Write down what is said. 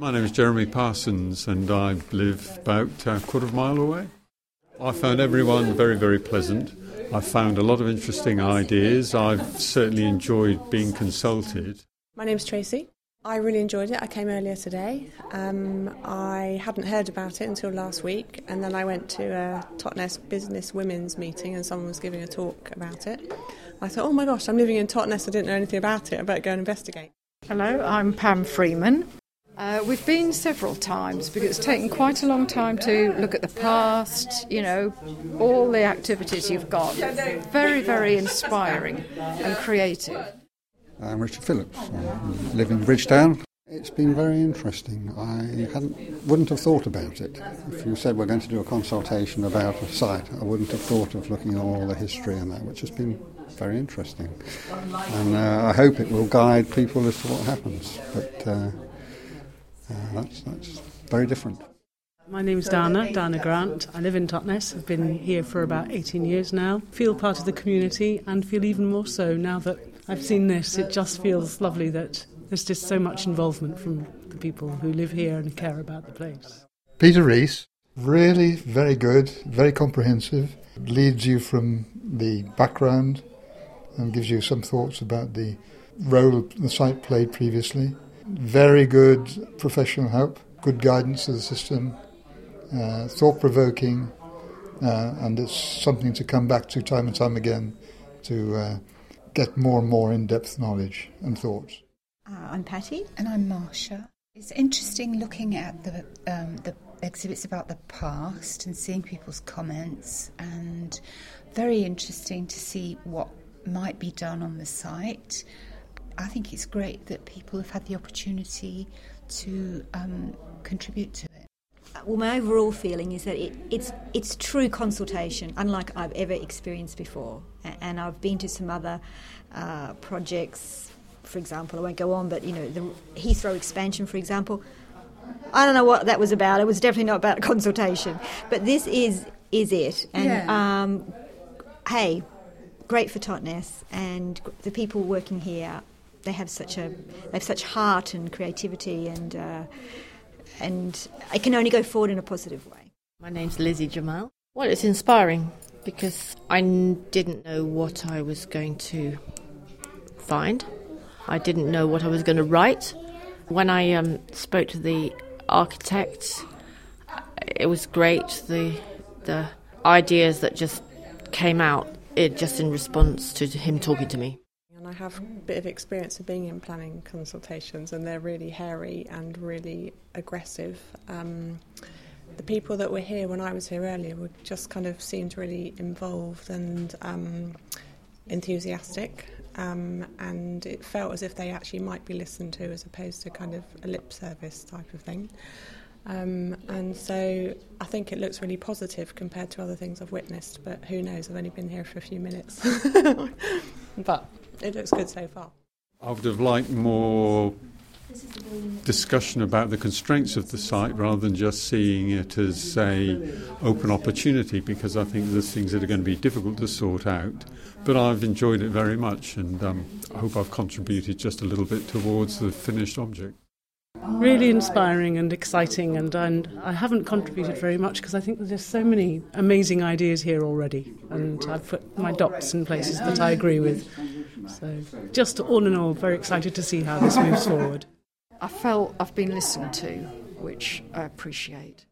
My name is Jeremy Parsons and I live about a quarter of a mile away. I found everyone very, very pleasant. I found a lot of interesting ideas. I've certainly enjoyed being consulted. My name's Tracy. I really enjoyed it. I came earlier today. Um, I hadn't heard about it until last week, and then I went to a Totnes Business Women's meeting, and someone was giving a talk about it. I thought, oh my gosh, I'm living in Totnes. I didn't know anything about it. I better go and investigate. Hello, I'm Pam Freeman. Uh, we've been several times because it's taken quite a long time to look at the past, you know, all the activities you've got. Very, very inspiring and creative. I'm Richard Phillips. I live in Bridgetown. It's been very interesting. I hadn't, wouldn't have thought about it. If you said we're going to do a consultation about a site, I wouldn't have thought of looking at all the history and that, which has been very interesting. And uh, I hope it will guide people as to what happens. But uh, that's, that's very different. My name's Dana, Dana Grant. I live in Totnes. I've been here for about 18 years now. Feel part of the community and feel even more so now that I've seen this. It just feels lovely that there's just so much involvement from the people who live here and care about the place. Peter Rees, really very good, very comprehensive, leads you from the background and gives you some thoughts about the role the site played previously very good professional help, good guidance to the system, uh, thought provoking, uh, and it's something to come back to time and time again to uh, get more and more in depth knowledge and thoughts. Uh, I'm Patty. And I'm Marsha. It's interesting looking at the, um, the exhibits about the past and seeing people's comments, and very interesting to see what might be done on the site. I think it's great that people have had the opportunity to um, contribute to it. Well, my overall feeling is that it, it's it's true consultation, unlike I've ever experienced before. And I've been to some other uh, projects, for example, I won't go on, but you know, the Heathrow expansion, for example. I don't know what that was about. It was definitely not about consultation, but this is is it. And yeah. um, hey, great for Totnes, and the people working here they have such a they have such heart and creativity and uh, and it can only go forward in a positive way. My name's Lizzie Jamal. Well, it's inspiring because I didn't know what I was going to find. I didn't know what I was going to write. When I um, spoke to the architect, it was great. The the ideas that just came out, it just in response to him talking to me. I have a bit of experience of being in planning consultations, and they're really hairy and really aggressive. Um, the people that were here when I was here earlier were just kind of seemed really involved and um, enthusiastic, um, and it felt as if they actually might be listened to as opposed to kind of a lip service type of thing. Um, and so I think it looks really positive compared to other things I've witnessed, but who knows? I've only been here for a few minutes. but it looks good so far. I would have liked more discussion about the constraints of the site rather than just seeing it as a open opportunity because I think there's things that are going to be difficult to sort out. But I've enjoyed it very much and um, I hope I've contributed just a little bit towards the finished object. Really inspiring and exciting, and, and I haven't contributed very much because I think there's so many amazing ideas here already, and I've put my dots in places that I agree with. So, just all in all, very excited to see how this moves forward. I felt I've been listened to, which I appreciate.